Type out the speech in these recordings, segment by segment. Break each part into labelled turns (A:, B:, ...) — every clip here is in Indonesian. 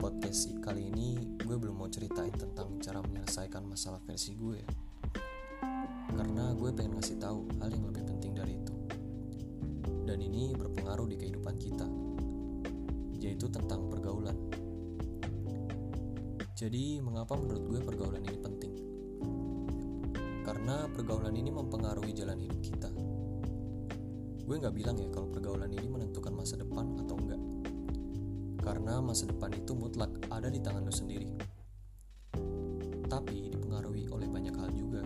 A: podcast kali ini gue belum mau ceritain tentang cara menyelesaikan masalah versi gue. Karena gue pengen ngasih tahu hal yang lebih penting dari itu. Dan ini berpengaruh di kehidupan kita yaitu tentang pergaulan. Jadi mengapa menurut gue pergaulan ini penting? Karena pergaulan ini mempengaruhi jalan hidup kita. Gue nggak bilang ya kalau pergaulan ini menentukan masa depan atau enggak karena masa depan itu mutlak ada di tangan lo sendiri tapi dipengaruhi oleh banyak hal juga.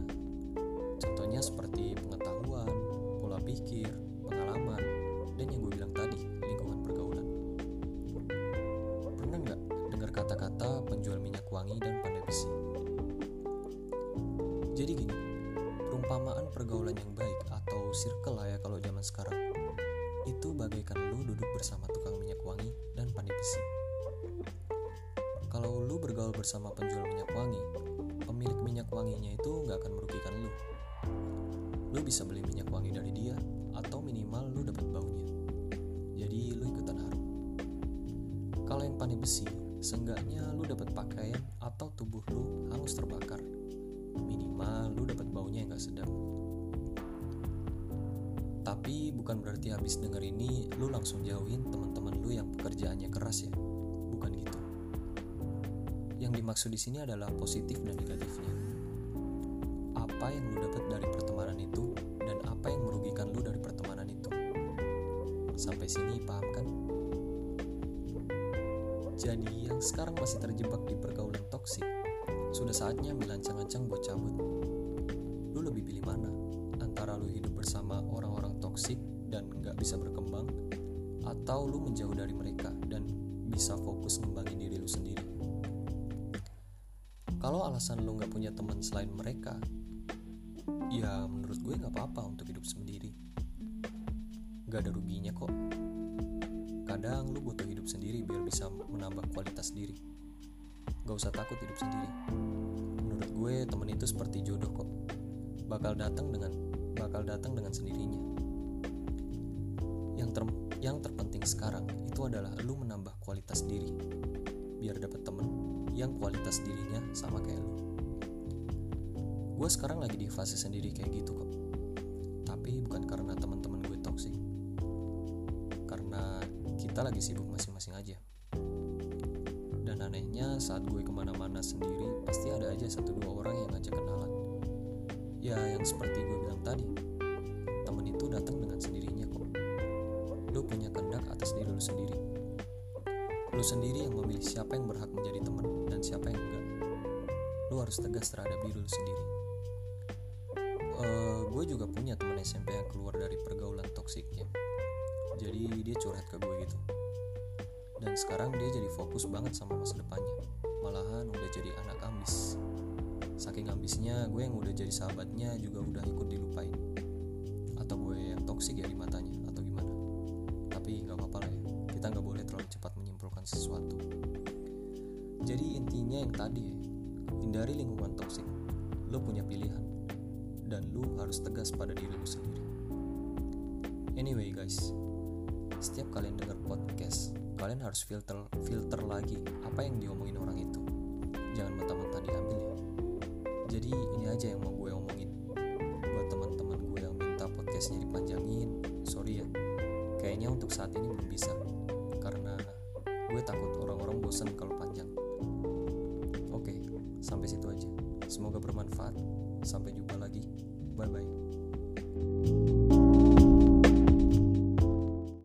A: Contohnya seperti pengetahuan, pola pikir, pengalaman, dan yang gue bilang tadi, lingkungan pergaulan. Pernah nggak dengar kata-kata penjual minyak wangi dan pandai besi? Jadi gini, perumpamaan pergaulan yang baik atau circle lah ya kalau zaman sekarang, itu bagaikan lu duduk bersama tukang minyak wangi dan pandai besi. Kalau lu bergaul bersama penjual minyak wangi, pemilik minyak wanginya itu nggak akan merugikan lu. Lu bisa beli minyak wangi dari dia, atau minimal lu dapat baunya. Jadi lu ikutan harum. Kalau yang pandai besi, seenggaknya lu dapat pakaian atau tubuh lu hangus terbakar. Minimal lu dapat baunya yang gak sedap. Tapi bukan berarti habis denger ini lu langsung jauhin teman-teman lu yang pekerjaannya keras ya. Bukan gitu. Yang dimaksud di sini adalah positif dan negatifnya. Apa yang lu dapat dari pertemanan itu dan apa yang merugikan lu dari pertemanan itu. Sampai sini paham kan? Jadi yang sekarang masih terjebak di pergaulan toksik, sudah saatnya ambil ancang-ancang buat cabut. Lu lebih pilih mana? Antara lu hidup bersama toksik dan gak bisa berkembang, atau lu menjauh dari mereka dan bisa fokus ngembangin diri lu sendiri. Kalau alasan lu gak punya teman selain mereka, ya menurut gue gak apa-apa untuk hidup sendiri. Gak ada ruginya kok. Kadang lu butuh hidup sendiri biar bisa menambah kualitas diri. Gak usah takut hidup sendiri. Menurut gue temen itu seperti jodoh kok. Bakal datang dengan bakal datang dengan sendirinya. Yang ter, yang terpenting sekarang itu adalah lu menambah kualitas diri. Biar dapet temen yang kualitas dirinya sama kayak lu. Gue sekarang lagi di fase sendiri kayak gitu kok. Tapi bukan karena teman-teman gue toksik. Karena kita lagi sibuk masing-masing aja. Dan anehnya saat gue ke mana-mana sendiri pasti ada aja satu dua orang yang ngajak kenalan. Ya yang seperti gue bilang tadi, Punya kehendak atas diri lu sendiri. Lu sendiri yang memilih siapa yang berhak menjadi teman dan siapa yang enggak. Lu harus tegas terhadap diri lu sendiri. Uh, gue juga punya teman SMP yang keluar dari pergaulan toksiknya. Jadi dia curhat ke gue gitu. Dan sekarang dia jadi fokus banget sama masa depannya. Malahan udah jadi anak ambis. Saking ambisnya, gue yang udah jadi sahabatnya juga udah ikut dilupain. Atau gue yang toksik ya di matanya, menyimpulkan sesuatu. Jadi intinya yang tadi hindari lingkungan toksik. Lo punya pilihan, dan lo harus tegas pada diri lo sendiri. Anyway guys, setiap kalian dengar podcast, kalian harus filter filter lagi apa yang diomongin orang itu. Jangan mentah-mentah diambil ya. Jadi ini aja yang mau gue omongin. Buat teman-teman gue yang minta podcastnya dipanjangin, sorry ya. Kayaknya untuk saat ini belum bisa. Karena gue takut orang-orang bosan kalau panjang. Oke sampai situ aja. Semoga bermanfaat. Sampai jumpa lagi. Bye bye